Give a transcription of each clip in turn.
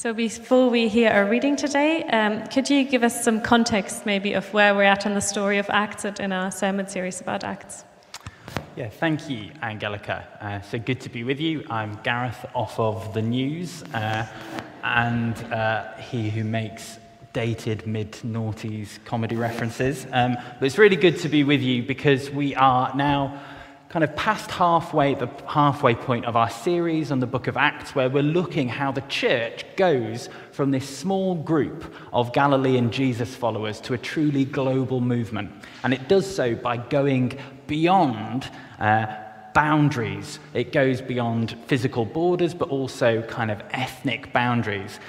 So, before we hear our reading today, um, could you give us some context maybe of where we're at in the story of Acts in our sermon series about Acts? Yeah, thank you, Angelika. Uh, so good to be with you. I'm Garreth off of the news, uh, and uh, he who makes dated mid noughties comedy references. Um, but it's really good to be with you because we are now kind of past halfway, the halfway point of our series on the book of Acts, where we're looking how the church goes from this small group of Galilean Jesus followers to a truly global movement. And it does so by going beyond uh, boundaries. It goes beyond physical borders, but also kind of ethnic boundaries.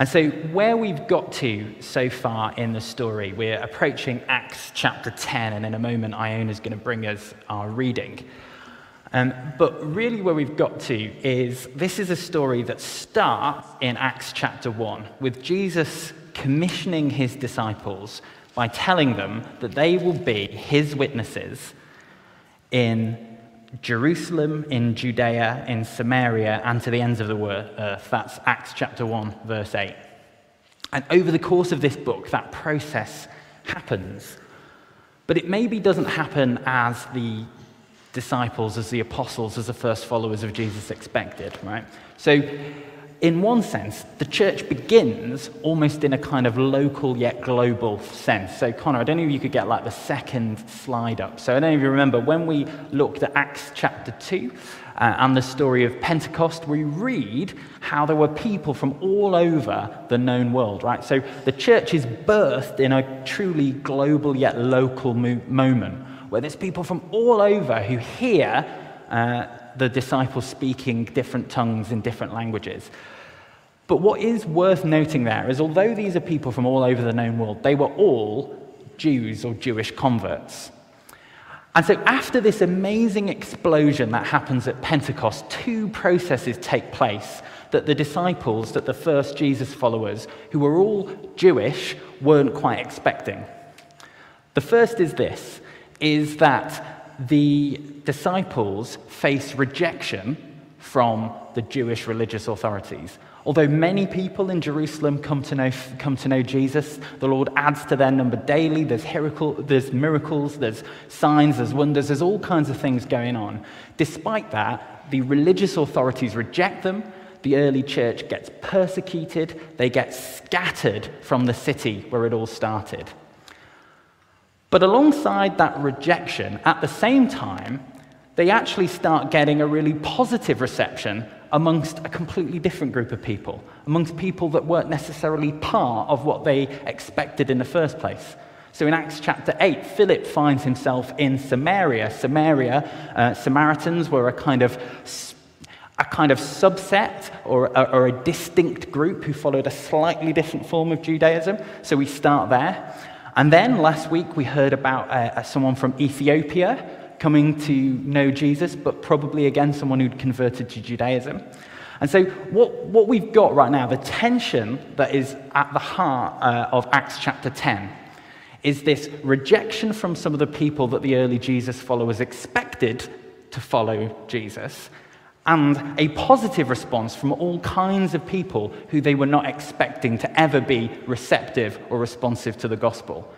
And so, where we've got to so far in the story, we're approaching Acts chapter 10, and in a moment, Iona is going to bring us our reading. Um, but really, where we've got to is this is a story that starts in Acts chapter 1 with Jesus commissioning his disciples by telling them that they will be his witnesses in Jerusalem, in Judea, in Samaria, and to the ends of the earth. That's Acts chapter 1, verse 8. And over the course of this book, that process happens. But it maybe doesn't happen as the disciples, as the apostles, as the first followers of Jesus expected, right? So in one sense, the church begins almost in a kind of local yet global sense. So, Connor, I don't know if you could get like the second slide up. So, I don't know if you remember when we looked at Acts chapter 2 uh, and the story of Pentecost, we read how there were people from all over the known world, right? So, the church is birthed in a truly global yet local mo- moment where there's people from all over who hear. Uh, the disciples speaking different tongues in different languages. But what is worth noting there is although these are people from all over the known world, they were all Jews or Jewish converts. And so, after this amazing explosion that happens at Pentecost, two processes take place that the disciples, that the first Jesus followers, who were all Jewish, weren't quite expecting. The first is this is that the disciples face rejection from the Jewish religious authorities. Although many people in Jerusalem come to know, come to know Jesus, the Lord adds to their number daily. There's, there's miracles, there's signs, there's wonders, there's all kinds of things going on. Despite that, the religious authorities reject them. The early church gets persecuted. They get scattered from the city where it all started. But alongside that rejection, at the same time, they actually start getting a really positive reception amongst a completely different group of people, amongst people that weren't necessarily part of what they expected in the first place. So in Acts chapter 8, Philip finds himself in Samaria. Samaria, uh, Samaritans were a kind of a kind of subset or a, or a distinct group who followed a slightly different form of Judaism. So we start there. And then last week we heard about uh, uh, someone from Ethiopia coming to know Jesus, but probably again someone who'd converted to Judaism. And so, what, what we've got right now, the tension that is at the heart uh, of Acts chapter 10, is this rejection from some of the people that the early Jesus followers expected to follow Jesus, and a positive response from all kinds of people who they were not expecting to ever be receptive or responsive to the gospel.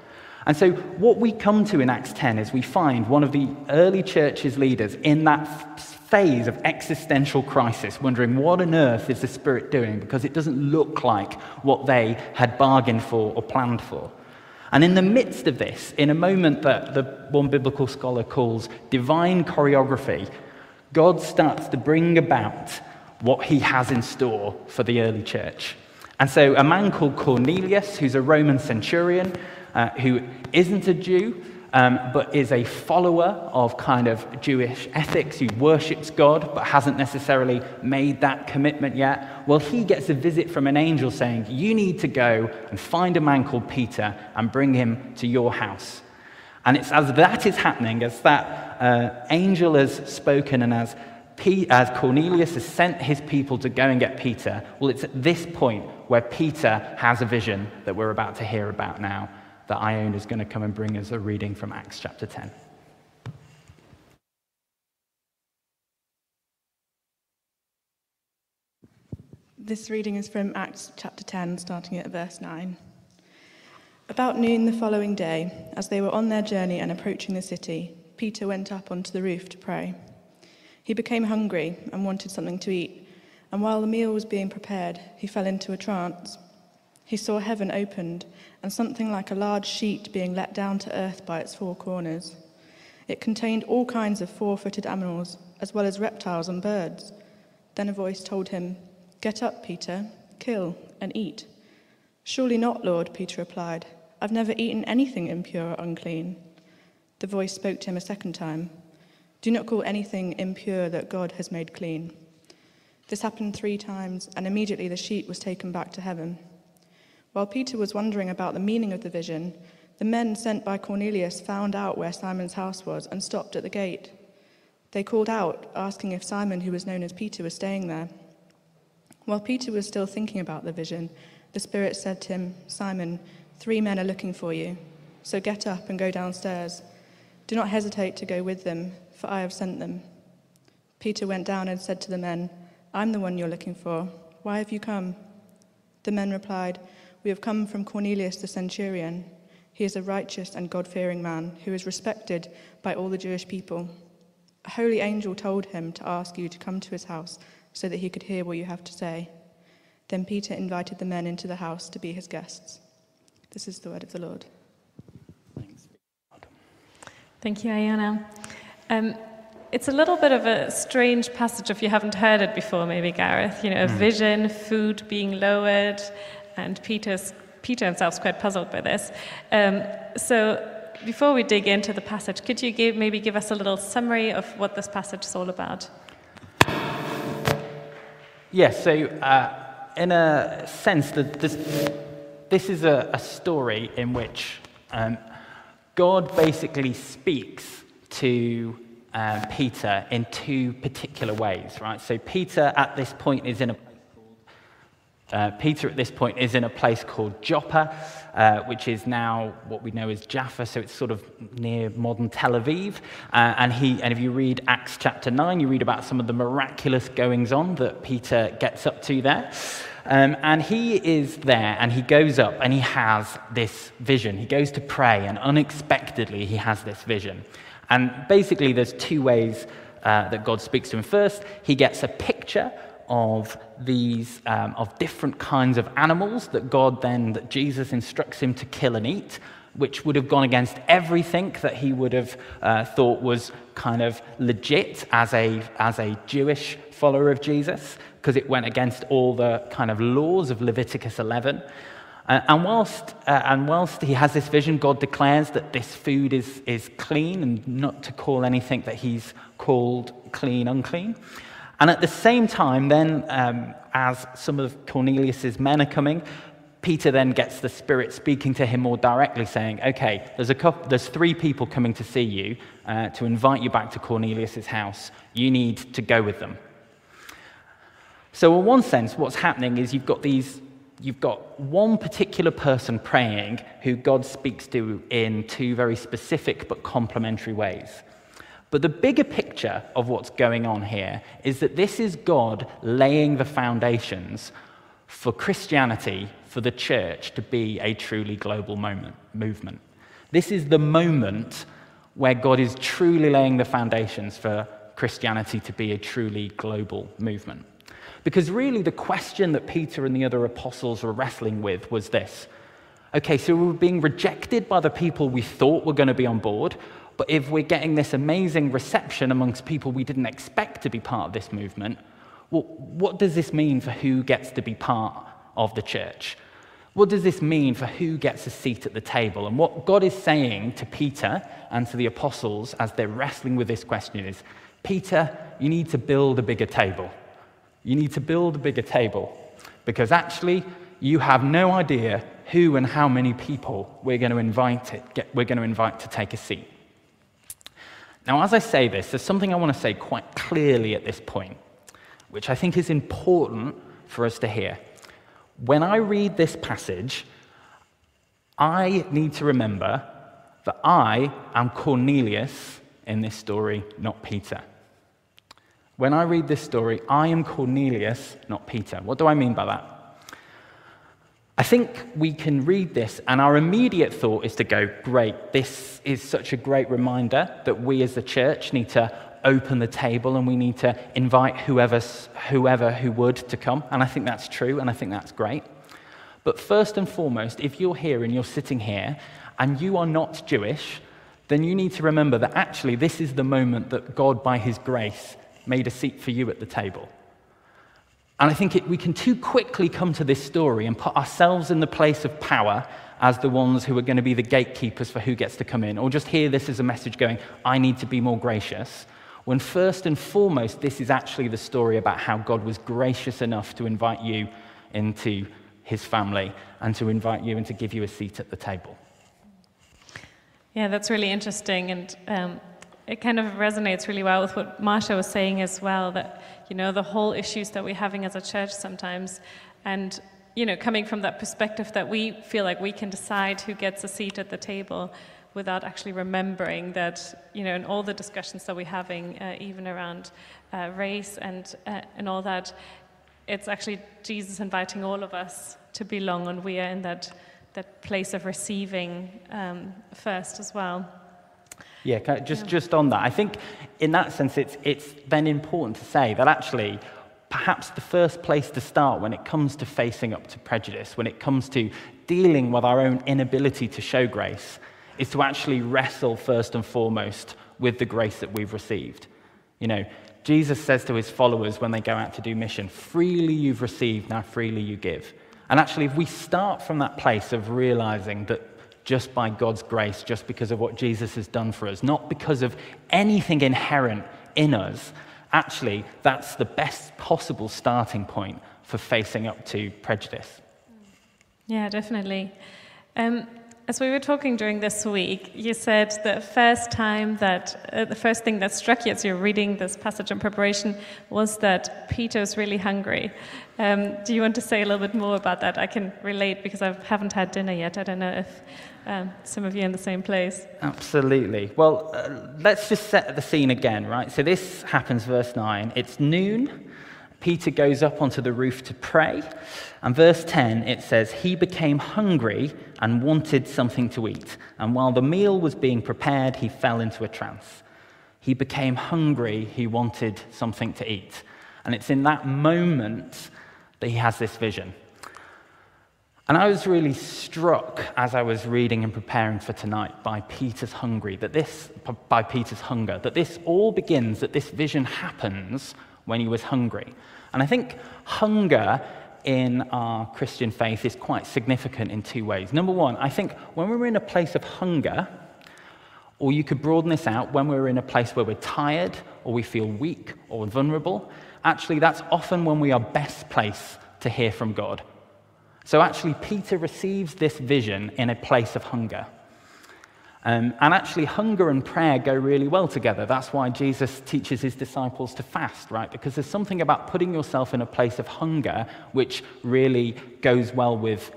And so, what we come to in Acts 10 is we find one of the early church's leaders in that phase of existential crisis, wondering what on earth is the Spirit doing because it doesn't look like what they had bargained for or planned for. And in the midst of this, in a moment that the one biblical scholar calls divine choreography, God starts to bring about what he has in store for the early church. And so, a man called Cornelius, who's a Roman centurion, uh, who isn't a Jew, um, but is a follower of kind of Jewish ethics, who worships God, but hasn't necessarily made that commitment yet. Well, he gets a visit from an angel saying, You need to go and find a man called Peter and bring him to your house. And it's as that is happening, as that uh, angel has spoken, and as, P- as Cornelius has sent his people to go and get Peter, well, it's at this point where Peter has a vision that we're about to hear about now that Ione is going to come and bring us a reading from Acts chapter 10. This reading is from Acts chapter 10, starting at verse 9. About noon the following day, as they were on their journey and approaching the city, Peter went up onto the roof to pray. He became hungry and wanted something to eat, and while the meal was being prepared, he fell into a trance. He saw heaven opened and something like a large sheet being let down to earth by its four corners. It contained all kinds of four footed animals, as well as reptiles and birds. Then a voice told him, Get up, Peter, kill and eat. Surely not, Lord, Peter replied. I've never eaten anything impure or unclean. The voice spoke to him a second time Do not call anything impure that God has made clean. This happened three times, and immediately the sheet was taken back to heaven. While Peter was wondering about the meaning of the vision, the men sent by Cornelius found out where Simon's house was and stopped at the gate. They called out, asking if Simon, who was known as Peter, was staying there. While Peter was still thinking about the vision, the Spirit said to him, Simon, three men are looking for you. So get up and go downstairs. Do not hesitate to go with them, for I have sent them. Peter went down and said to the men, I'm the one you're looking for. Why have you come? The men replied, We have come from Cornelius the centurion. He is a righteous and God fearing man who is respected by all the Jewish people. A holy angel told him to ask you to come to his house so that he could hear what you have to say. Then Peter invited the men into the house to be his guests. This is the word of the Lord. Thank you, Ayana. Um, it's a little bit of a strange passage if you haven't heard it before, maybe, Garreth. You know, a mm. vision, food being lowered, and Peter's, Peter himself's quite puzzled by this. Um, so, before we dig into the passage, could you give, maybe give us a little summary of what this passage is all about? Yes, so uh, in a sense, this, this is a, a, story in which um, God basically speaks to uh, Peter in two particular ways, right? So Peter at this point is in a uh, Peter at this point is in a place called Joppa, uh, which is now what we know as Jaffa, so it's sort of near modern Tel Aviv. Uh, and, he, and if you read Acts chapter 9, you read about some of the miraculous goings on that Peter gets up to there. Um, and he is there and he goes up and he has this vision. He goes to pray, and unexpectedly, he has this vision. And basically, there's two ways uh, that God speaks to him. First, he gets a picture of these um, of different kinds of animals that God then that Jesus instructs him to kill and eat, which would have gone against everything that he would have uh, thought was kind of legit as a as a Jewish follower of Jesus, because it went against all the kind of laws of Leviticus 11. Uh, and, whilst, uh, and whilst he has this vision, God declares that this food is, is clean and not to call anything that he's called clean unclean. And at the same time, then, um, as some of Cornelius's men are coming, Peter then gets the Spirit speaking to him more directly, saying, Okay, there's, a couple, there's three people coming to see you uh, to invite you back to Cornelius's house. You need to go with them. So, in one sense, what's happening is you've got these. You've got one particular person praying who God speaks to in two very specific but complementary ways. But the bigger picture of what's going on here is that this is God laying the foundations for Christianity, for the church to be a truly global moment, movement. This is the moment where God is truly laying the foundations for Christianity to be a truly global movement. Because really, the question that Peter and the other apostles were wrestling with was this okay, so we're being rejected by the people we thought were going to be on board. But if we're getting this amazing reception amongst people we didn't expect to be part of this movement, well, what does this mean for who gets to be part of the church? What does this mean for who gets a seat at the table? And what God is saying to Peter and to the apostles as they're wrestling with this question is Peter, you need to build a bigger table. You need to build a bigger table because actually you have no idea who and how many people we're going to invite, it, get, we're going to, invite to take a seat. Now, as I say this, there's something I want to say quite clearly at this point, which I think is important for us to hear. When I read this passage, I need to remember that I am Cornelius in this story, not Peter. When I read this story, I am Cornelius, not Peter. What do I mean by that? I think we can read this, and our immediate thought is to go, Great, this is such a great reminder that we as the church need to open the table and we need to invite whoever, whoever who would to come. And I think that's true, and I think that's great. But first and foremost, if you're here and you're sitting here and you are not Jewish, then you need to remember that actually this is the moment that God, by His grace, made a seat for you at the table. And I think it, we can too quickly come to this story and put ourselves in the place of power as the ones who are going to be the gatekeepers for who gets to come in, or just hear this as a message going, I need to be more gracious. When first and foremost, this is actually the story about how God was gracious enough to invite you into his family and to invite you and to give you a seat at the table. Yeah, that's really interesting. And um, it kind of resonates really well with what Marsha was saying as well that, you know, the whole issues that we're having as a church sometimes. And, you know, coming from that perspective that we feel like we can decide who gets a seat at the table without actually remembering that, you know, in all the discussions that we're having, uh, even around uh, race and, uh, and all that, it's actually Jesus inviting all of us to belong, and we are in that, that place of receiving um, first as well. Yeah, just, yeah. just on that, I think in that sense, it's, it's then important to say that actually, perhaps the first place to start when it comes to facing up to prejudice, when it comes to dealing with our own inability to show grace, is to actually wrestle first and foremost with the grace that we've received. You know, Jesus says to his followers when they go out to do mission, freely you've received, now freely you give. And actually, if we start from that place of realizing that just by God's grace, just because of what Jesus has done for us, not because of anything inherent in us, actually, that's the best possible starting point for facing up to prejudice. Yeah, definitely. Um, as we were talking during this week, you said the first time that, uh, the first thing that struck you as you're reading this passage in preparation was that Peter was really hungry. Um, do you want to say a little bit more about that? I can relate because I haven't had dinner yet. I don't know if um, some of you in the same place. Absolutely. Well, uh, let's just set the scene again, right? So this happens, verse 9. It's noon. Peter goes up onto the roof to pray. And verse 10, it says, He became hungry and wanted something to eat. And while the meal was being prepared, he fell into a trance. He became hungry, he wanted something to eat. And it's in that moment that he has this vision. And I was really struck as I was reading and preparing for tonight by Peter's hungry, that this by Peter's hunger, that this all begins, that this vision happens when he was hungry. And I think hunger in our Christian faith is quite significant in two ways. Number one, I think when we're in a place of hunger, or you could broaden this out when we're in a place where we're tired, or we feel weak or vulnerable, actually, that's often when we are best placed to hear from God. So actually, Peter receives this vision in a place of hunger. Um, and actually, hunger and prayer go really well together. That's why Jesus teaches his disciples to fast, right? Because there's something about putting yourself in a place of hunger which really goes well with,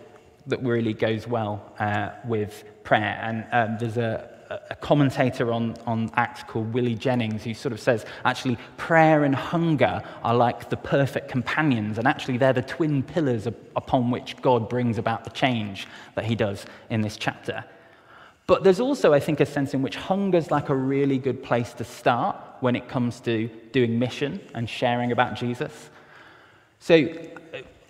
that really goes well uh, with prayer. And um, there's a, a commentator on, on Acts called Willie Jennings who sort of says actually, prayer and hunger are like the perfect companions, and actually, they're the twin pillars upon which God brings about the change that he does in this chapter. But there's also, I think, a sense in which hunger's like a really good place to start when it comes to doing mission and sharing about Jesus. So,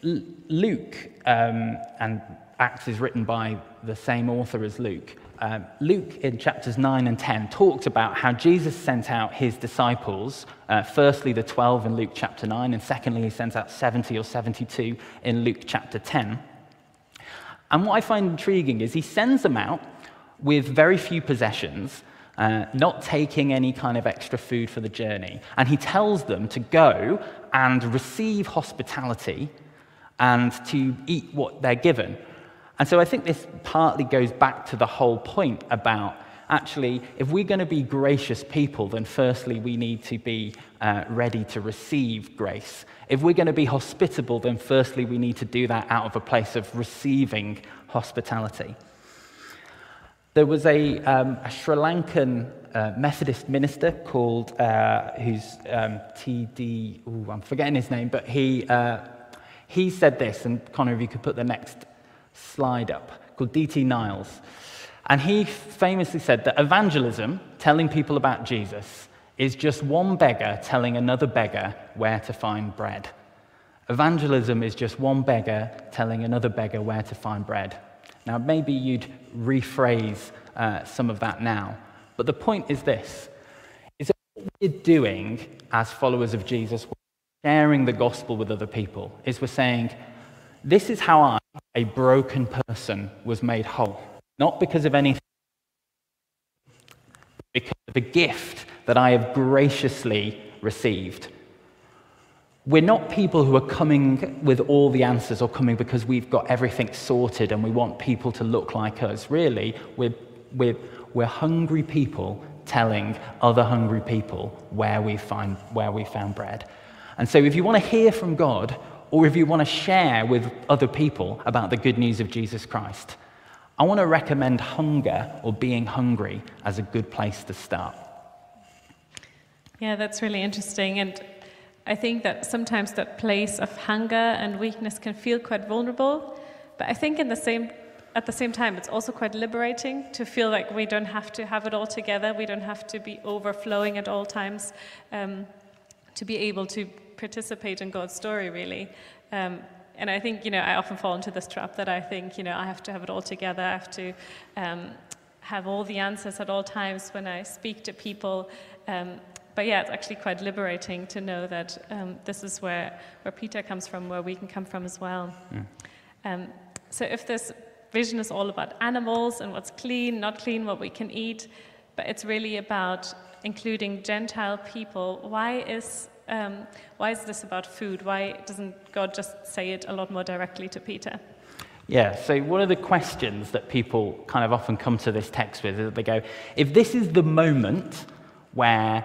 Luke, um, and Acts is written by the same author as Luke. Um, Luke, in chapters 9 and 10, talks about how Jesus sent out his disciples, uh, firstly, the 12 in Luke chapter 9, and secondly, he sends out 70 or 72 in Luke chapter 10. And what I find intriguing is he sends them out with very few possessions, uh, not taking any kind of extra food for the journey. And he tells them to go and receive hospitality and to eat what they're given. And so I think this partly goes back to the whole point about actually, if we're going to be gracious people, then firstly, we need to be uh, ready to receive grace. If we're going to be hospitable, then firstly, we need to do that out of a place of receiving hospitality. There was a, um, a Sri Lankan uh, Methodist minister called, uh, who's um, T.D., ooh, I'm forgetting his name, but he, uh, he said this, and Connor, if you could put the next slide up, called D.T. Niles. And he famously said that evangelism, telling people about Jesus, is just one beggar telling another beggar where to find bread. Evangelism is just one beggar telling another beggar where to find bread. Now, maybe you'd rephrase uh, some of that now, but the point is this is that what we're doing as followers of Jesus, sharing the gospel with other people, is we're saying, This is how I, a broken person, was made whole. Not because of anything, because of a gift that I have graciously received. We're not people who are coming with all the answers or coming because we've got everything sorted and we want people to look like us. Really, we're, we're, we're hungry people telling other hungry people where we, find, where we found bread. And so, if you want to hear from God, or if you want to share with other people about the good news of Jesus Christ, I want to recommend hunger or being hungry as a good place to start. Yeah, that's really interesting. And I think that sometimes that place of hunger and weakness can feel quite vulnerable, but I think in the same at the same time it's also quite liberating to feel like we don't have to have it all together, we don't have to be overflowing at all times, um, to be able to participate in God's story really. Um, and I think you know I often fall into this trap that I think you know I have to have it all together, I have to. Um, have all the answers at all times when I speak to people. Um, but yeah, it's actually quite liberating to know that um, this is where, where Peter comes from, where we can come from as well. Mm. Um, so if this vision is all about animals and what's clean, not clean, what we can eat, but it's really about including Gentile people, why is, um, why is this about food? Why doesn't God just say it a lot more directly to Peter? Yeah, so one of the questions that people kind of often come to this text with is that they go, if this is the moment where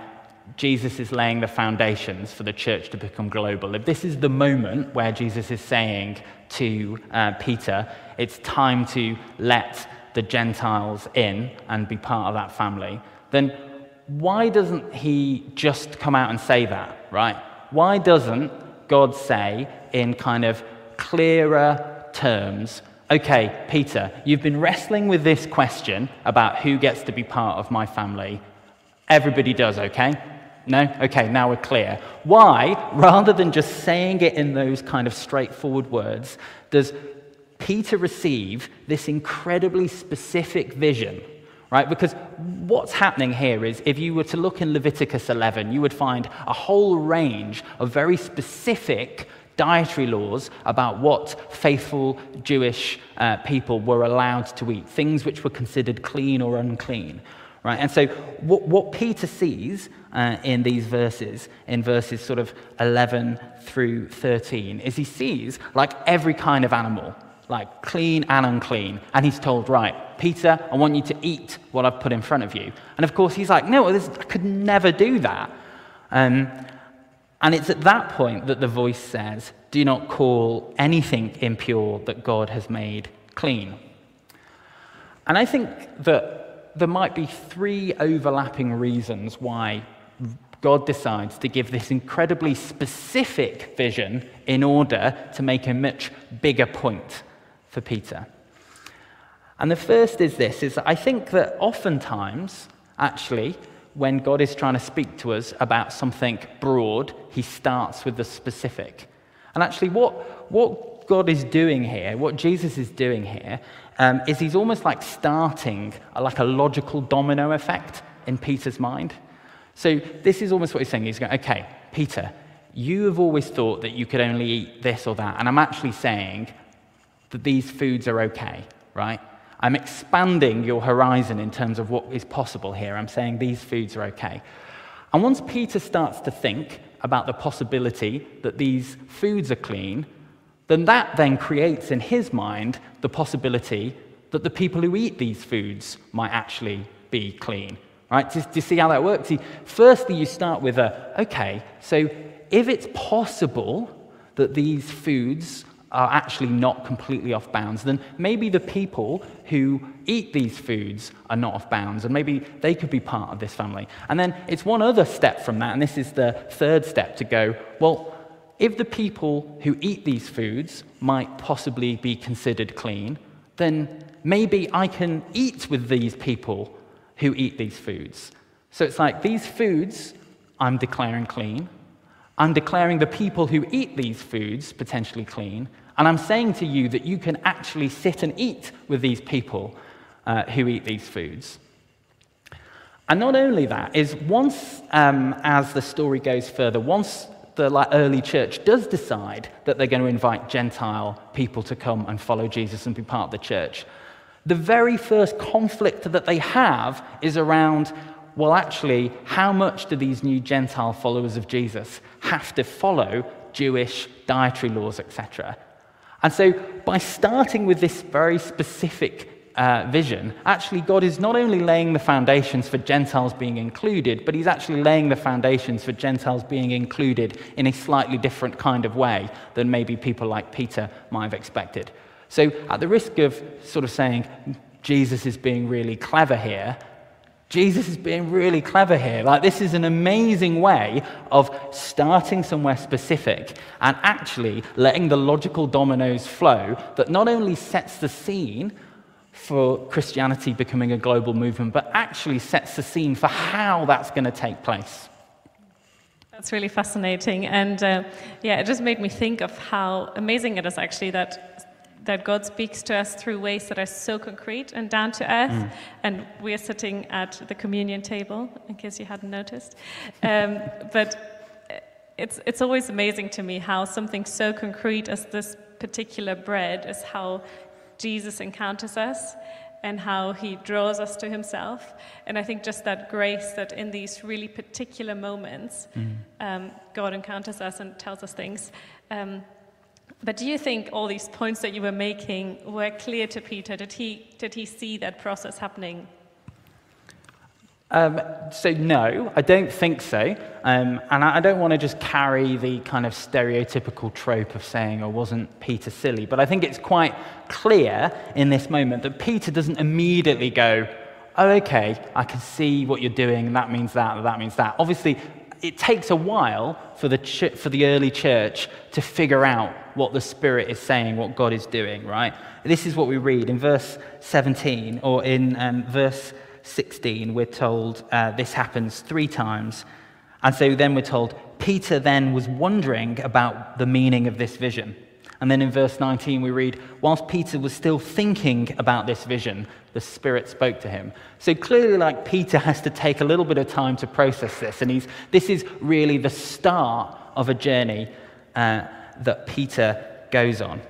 Jesus is laying the foundations for the church to become global, if this is the moment where Jesus is saying to uh, Peter, it's time to let the Gentiles in and be part of that family, then why doesn't he just come out and say that, right? Why doesn't God say in kind of clearer terms, okay, Peter, you've been wrestling with this question about who gets to be part of my family. Everybody does, okay? No? Okay, now we're clear. Why, rather than just saying it in those kind of straightforward words, does Peter receive this incredibly specific vision? Right? Because what's happening here is if you were to look in Leviticus 11, you would find a whole range of very specific dietary laws about what faithful Jewish uh, people were allowed to eat, things which were considered clean or unclean. Right? And so, what, what Peter sees uh, in these verses, in verses sort of 11 through 13, is he sees like every kind of animal, like clean and unclean. And he's told, right, Peter, I want you to eat what I've put in front of you. And of course, he's like, no, this, I could never do that. Um, and it's at that point that the voice says, do not call anything impure that God has made clean. And I think that there might be three overlapping reasons why God decides to give this incredibly specific vision in order to make a much bigger point for Peter. And the first is this is I think that oftentimes actually when God is trying to speak to us about something broad, he starts with the specific. And actually what what God is doing here, what Jesus is doing here, um, is he's almost like starting a, like a logical domino effect in Peter's mind. So this is almost what he's saying. He's going, okay, Peter, you have always thought that you could only eat this or that, and I'm actually saying that these foods are okay, right? I'm expanding your horizon in terms of what is possible here. I'm saying these foods are okay. And once Peter starts to think about the possibility that these foods are clean, then that then creates in his mind the possibility that the people who eat these foods might actually be clean. Right? Do, you see how that works? See, firstly, you start with a, okay, so if it's possible that these foods are actually not completely off bounds, then maybe the people who eat these foods are not off bounds, and maybe they could be part of this family. And then it's one other step from that, and this is the third step to go, well, if the people who eat these foods might possibly be considered clean, then maybe I can eat with these people who eat these foods. So it's like these foods I'm declaring clean. I'm declaring the people who eat these foods potentially clean. And I'm saying to you that you can actually sit and eat with these people uh, who eat these foods. And not only that, is once, um, as the story goes further, once the like, early church does decide that they're going to invite Gentile people to come and follow Jesus and be part of the church, the very first conflict that they have is around well, actually, how much do these new Gentile followers of Jesus have to follow Jewish dietary laws, etc.? And so, by starting with this very specific uh, vision, actually, God is not only laying the foundations for Gentiles being included, but He's actually laying the foundations for Gentiles being included in a slightly different kind of way than maybe people like Peter might have expected. So, at the risk of sort of saying Jesus is being really clever here, Jesus is being really clever here. Like, this is an amazing way of starting somewhere specific and actually letting the logical dominoes flow that not only sets the scene for Christianity becoming a global movement, but actually sets the scene for how that's going to take place. That's really fascinating. And uh, yeah, it just made me think of how amazing it is actually that that God speaks to us through ways that are so concrete and down to earth. Mm. And we're sitting at the communion table, in case you hadn't noticed. Um, but it's, it's always amazing to me how something so concrete as this particular bread is how Jesus encounters us and how he draws us to himself. And I think just that grace that in these really particular moments, mm. um, God encounters us and tells us things. Um, but do you think all these points that you were making were clear to Peter? Did he, did he see that process happening? Um, so, no, I don't think so. Um, and I, I don't want to just carry the kind of stereotypical trope of saying, oh, wasn't Peter silly? But I think it's quite clear in this moment that Peter doesn't immediately go, oh, okay, I can see what you're doing, that means that, that means that. Obviously, it takes a while for the, ch- for the early church to figure out what the Spirit is saying, what God is doing, right? This is what we read in verse 17 or in um, verse 16. We're told uh, this happens three times. And so then we're told, Peter then was wondering about the meaning of this vision. And then in verse 19, we read, whilst Peter was still thinking about this vision, the Spirit spoke to him. So clearly, like Peter has to take a little bit of time to process this. And he's, this is really the start of a journey uh, that Peter goes on.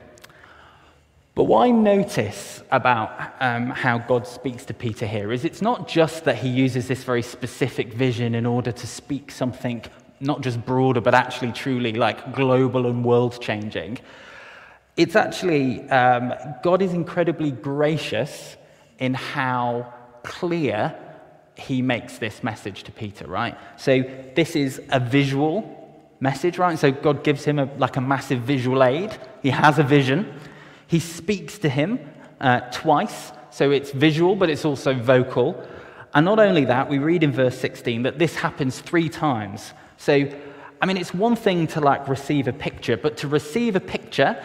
But what I notice about um, how God speaks to Peter here is it's not just that he uses this very specific vision in order to speak something not just broader, but actually truly like global and world changing. It's actually, um, God is incredibly gracious in how clear he makes this message to Peter, right? So this is a visual message, right? So God gives him a, like a massive visual aid. He has a vision. He speaks to him uh, twice. So it's visual, but it's also vocal. And not only that, we read in verse 16 that this happens three times. So, I mean, it's one thing to like receive a picture, but to receive a picture,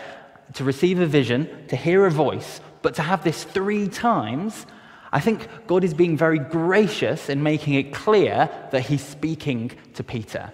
to receive a vision, to hear a voice, but to have this three times, I think God is being very gracious in making it clear that he's speaking to Peter.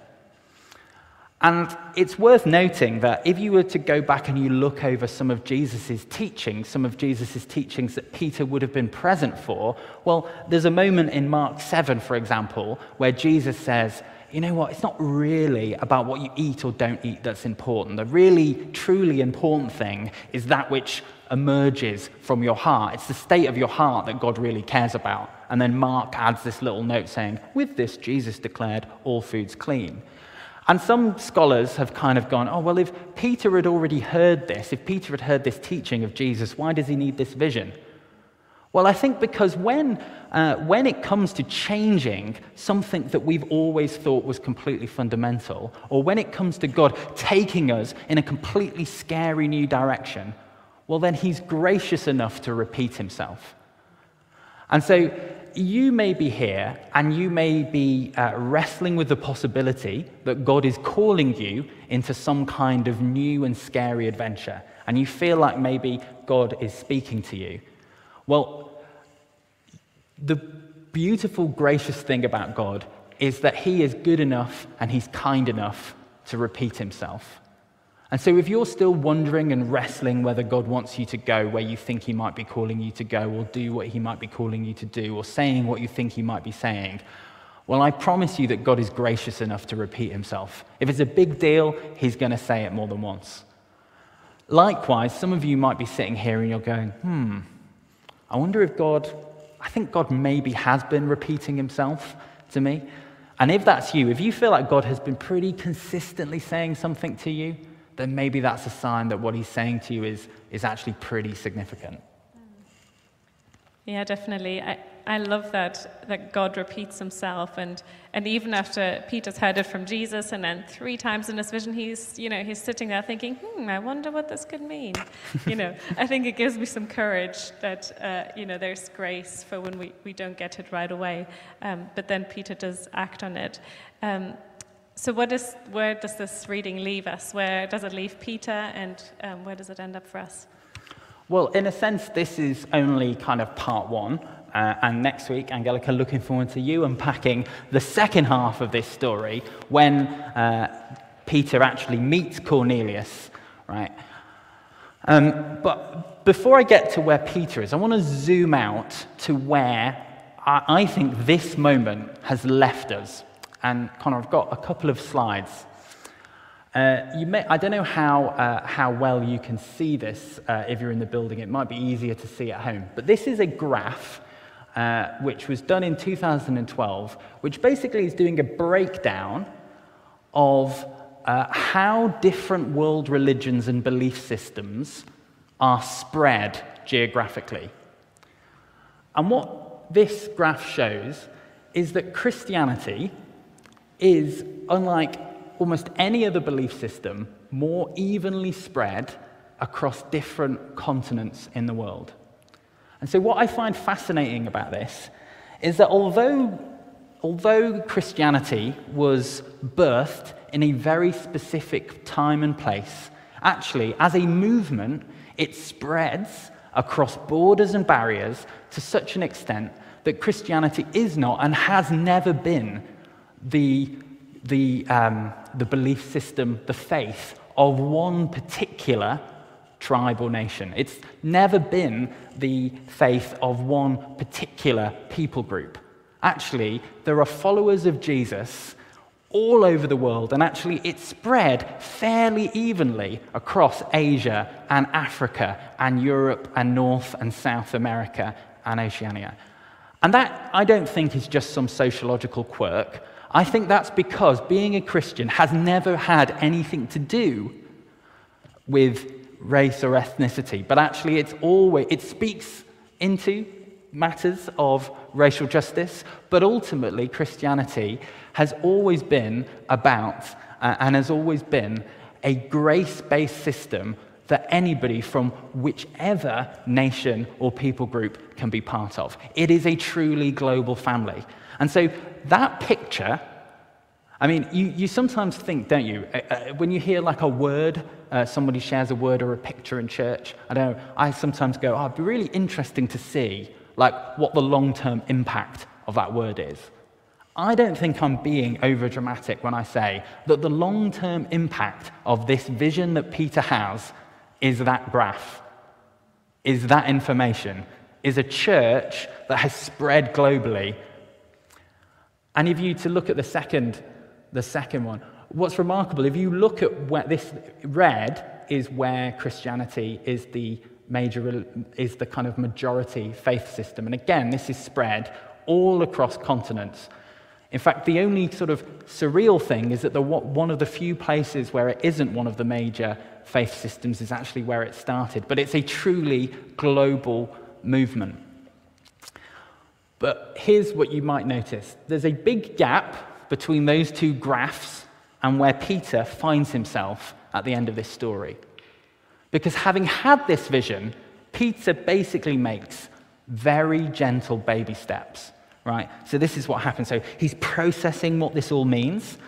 And it's worth noting that if you were to go back and you look over some of Jesus' teachings, some of Jesus' teachings that Peter would have been present for, well, there's a moment in Mark 7, for example, where Jesus says, you know what, it's not really about what you eat or don't eat that's important. The really, truly important thing is that which emerges from your heart. It's the state of your heart that God really cares about. And then Mark adds this little note saying, with this, Jesus declared all foods clean. And some scholars have kind of gone, oh, well, if Peter had already heard this, if Peter had heard this teaching of Jesus, why does he need this vision? Well, I think because when, uh, when it comes to changing something that we've always thought was completely fundamental, or when it comes to God taking us in a completely scary new direction, well, then He's gracious enough to repeat Himself. And so you may be here and you may be uh, wrestling with the possibility that God is calling you into some kind of new and scary adventure, and you feel like maybe God is speaking to you. Well, the beautiful, gracious thing about God is that He is good enough and He's kind enough to repeat Himself. And so, if you're still wondering and wrestling whether God wants you to go where you think He might be calling you to go, or do what He might be calling you to do, or saying what you think He might be saying, well, I promise you that God is gracious enough to repeat Himself. If it's a big deal, He's going to say it more than once. Likewise, some of you might be sitting here and you're going, hmm, I wonder if God, I think God maybe has been repeating Himself to me. And if that's you, if you feel like God has been pretty consistently saying something to you, then maybe that's a sign that what he's saying to you is, is actually pretty significant. Yeah, definitely. I, I love that, that God repeats himself. And, and even after Peter's heard it from Jesus, and then three times in his vision, he's, you know, he's sitting there thinking, hmm, I wonder what this could mean. you know, I think it gives me some courage that, uh, you know, there's grace for when we, we don't get it right away. Um, but then Peter does act on it. Um, so, what is, where does this reading leave us? Where does it leave Peter, and um, where does it end up for us? Well, in a sense, this is only kind of part one. Uh, and next week, Angelika, looking forward to you unpacking the second half of this story when uh, Peter actually meets Cornelius, right? Um, but before I get to where Peter is, I want to zoom out to where I, I think this moment has left us and Connor, I've got a couple of slides. Uh, you may, I don't know how, uh, how well you can see this uh, if you're in the building. It might be easier to see at home. But this is a graph uh, which was done in 2012, which basically is doing a breakdown of uh, how different world religions and belief systems are spread geographically. And what this graph shows is that Christianity is, unlike almost any other belief system, more evenly spread across different continents in the world. And so, what I find fascinating about this is that although, although Christianity was birthed in a very specific time and place, actually, as a movement, it spreads across borders and barriers to such an extent that Christianity is not and has never been the, the, um, the belief system, the faith of one particular tribe or nation. It's never been the faith of one particular people group. Actually, there are followers of Jesus all over the world, and actually, it's spread fairly evenly across Asia and Africa and Europe and North and South America and Oceania. And that, I don't think, is just some sociological quirk. I think that's because being a Christian has never had anything to do with race or ethnicity, but actually it's always, it speaks into matters of racial justice, but ultimately Christianity has always been about uh, and has always been a grace based system that anybody from whichever nation or people group can be part of. It is a truly global family. And so that picture, I mean, you, you sometimes think, don't you, uh, uh, when you hear like a word, uh, somebody shares a word or a picture in church, I don't know, I sometimes go, oh, it'd be really interesting to see like what the long-term impact of that word is. I don't think I'm being over dramatic when I say that the long term impact of this vision that Peter has is that graph, is that information, is a church that has spread globally and if you to look at the second, the second one, what's remarkable, if you look at where this red is where Christianity is the major, is the kind of majority faith system. And again, this is spread all across continents. In fact, the only sort of surreal thing is that the, one of the few places where it isn't one of the major faith systems is actually where it started. But it's a truly global movement. But here's what you might notice there's a big gap between those two graphs and where Peter finds himself at the end of this story. Because having had this vision, Peter basically makes very gentle baby steps, right? So this is what happens. So he's processing what this all means.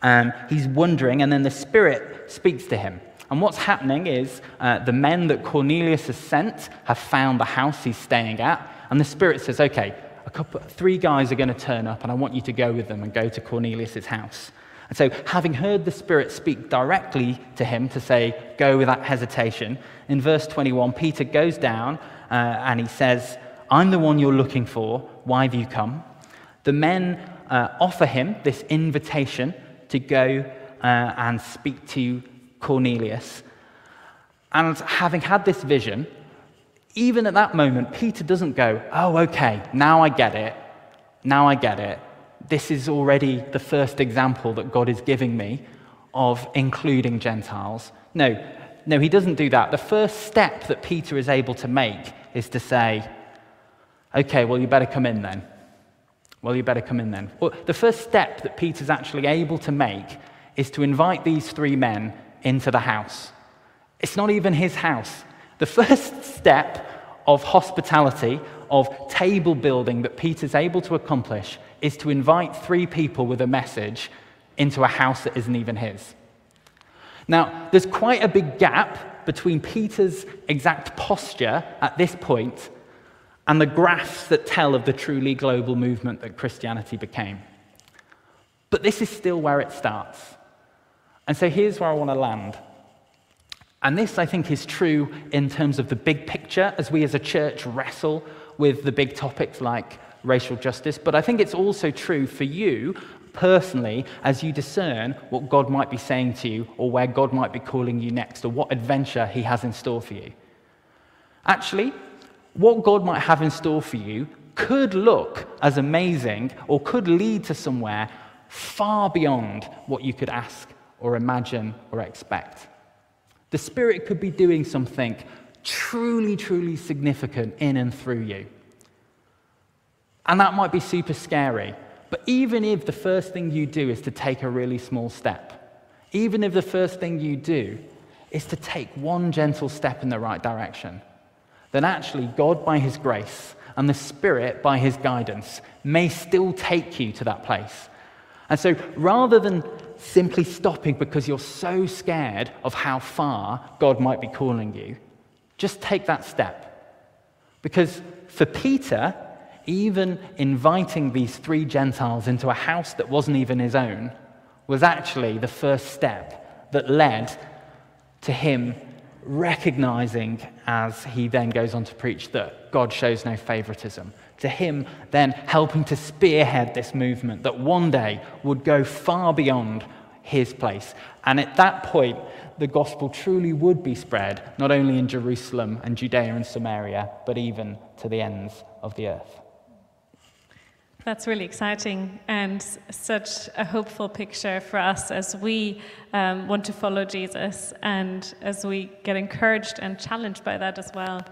Um, he's wondering, and then the Spirit speaks to him. And what's happening is uh, the men that Cornelius has sent have found the house he's staying at, and the Spirit says, okay, a couple, three guys are going to turn up, and I want you to go with them and go to Cornelius's house. And so, having heard the Spirit speak directly to him to say, go without hesitation, in verse 21, Peter goes down uh, and he says, I'm the one you're looking for. Why have you come? The men uh, offer him this invitation to go uh, and speak to Cornelius. And having had this vision, even at that moment, Peter doesn't go, Oh, okay, now I get it. Now I get it this is already the first example that God is giving me of including Gentiles. No, no, he doesn't do that. The first step that Peter is able to make is to say, okay, well, you better come in then. Well, you better come in then. Well, the first step that Peter's actually able to make is to invite these three men into the house. It's not even his house. The first step of hospitality, of table building that Peter's able to accomplish is to invite three people with a message into a house that isn't even his. Now, there's quite a big gap between Peter's exact posture at this point and the graphs that tell of the truly global movement that Christianity became. But this is still where it starts. And so here's where I want to land. And this, I think, is true in terms of the big picture as we as a church wrestle with the big topics like racial justice, but I think it's also true for you personally as you discern what God might be saying to you or where God might be calling you next or what adventure He has in store for you. Actually, what God might have in store for you could look as amazing or could lead to somewhere far beyond what you could ask or imagine or expect. The Spirit could be doing something truly, truly significant in and through you. And that might be super scary. But even if the first thing you do is to take a really small step, even if the first thing you do is to take one gentle step in the right direction, then actually God, by His grace, and the Spirit, by His guidance, may still take you to that place. And so rather than simply stopping because you're so scared of how far God might be calling you, just take that step. Because for Peter, even inviting these three Gentiles into a house that wasn't even his own was actually the first step that led to him recognizing, as he then goes on to preach, that God shows no favoritism. To him then helping to spearhead this movement that one day would go far beyond his place. And at that point, the gospel truly would be spread, not only in Jerusalem and Judea and Samaria, but even to the ends of the earth. That's really exciting and such a hopeful picture for us as we um, want to follow Jesus and as we get encouraged and challenged by that as well.